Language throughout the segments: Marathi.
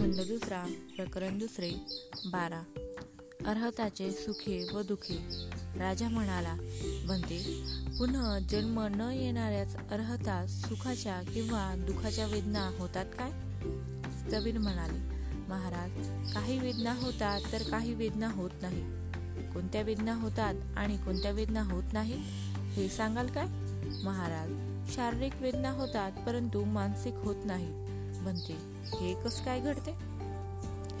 दुसरा प्रकरण दुसरे बारा. अर्हताचे सुखे व दुखे. राजा म्हणाला बनते पुन्हा जन्म न येणाऱ्याच अर्हता सुखाच्या किंवा दुखाच्या वेदना होतात काय? स्थवीर म्हणाले महाराज काही वेदना होतात तर काही वेदना होत नाही. कोणत्या वेदना होतात आणि कोणत्या वेदना होत नाहीत हे सांगाल काय? महाराज शारीरिक वेदना होतात परंतु मानसिक होत नाहीत. बनते. हे कस काय घडते?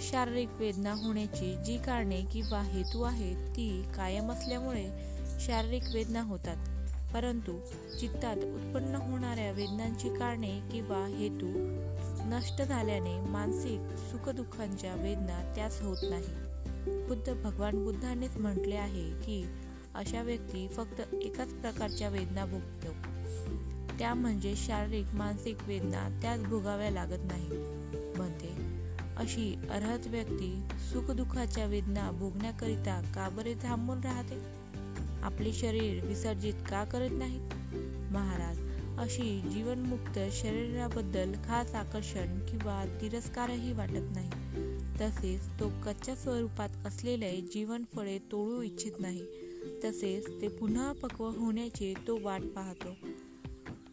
शारीरिक वेदना होण्याची जी कारणे किंवा हेतू आहेत ती कायम असल्यामुळे शारीरिक वेदना होतात. परंतु चित्तात उत्पन्न होणाऱ्या वेदनांची कारणे किंवा हेतू नष्ट झाल्याने मानसिक सुखदुःखांच्या वेदना त्याच होत नाही. खुद्द भगवान बुद्धानेच म्हटले आहे की अशा व्यक्ती फक्त एकाच प्रकारच्या वेदना भोगतो त्या म्हणजे शारीरिक मानसिक वेदना त्याच भोगाव्या लागत नाही. म्हणते अशी अर्हत व्यक्ती सुखदुःखाच्या वेदना भोगण्याकरिता का बरे थांबून राहते? आपले शरीर विसर्जित का करत नाही? महाराज अशी जीवनमुक्त शरीराबद्दल खास आकर्षण किंवा तिरस्कारही वाटत नाही. तसेच तो कच्च्या स्वरूपात असलेले जीवन फळे तोडू इच्छित नाही. तसेच ते पुन्हा पक्व होण्याची तो वाट पाहतो.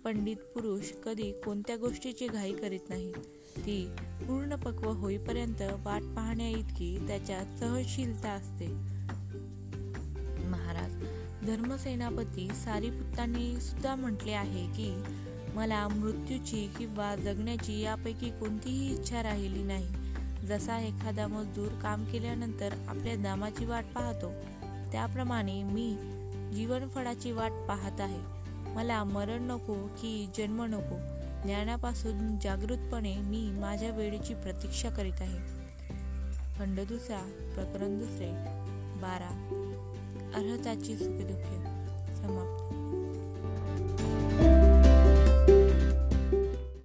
पंडित पुरुष कधी कोणत्या गोष्टीची घाई करीत नाहीत ती पूर्ण पक्व होईपर्यंत वाट पाहण्या इतकी त्याच्यात सहनशीलता असते. महाराज धर्मसेनापती सारीपुत्तांनी सुद्धा म्हटले आहे की मला मृत्यूची किंवा जगण्याची यापैकी कोणतीही इच्छा राहिली नाही. जसा एखादा मजदूर काम केल्यानंतर आपल्या दामाची वाट पाहतो त्याप्रमाणे मी जीवनफळाची वाट पाहत आहे. मला मरण नको की जन्म नको ज्ञानापासून जागृतपणे मी माझ्या वेळेची प्रतीक्षा करीत आहे. खंड दुसरा प्रकरण दुसरे बारा. अर्हताची सुखदुःखे.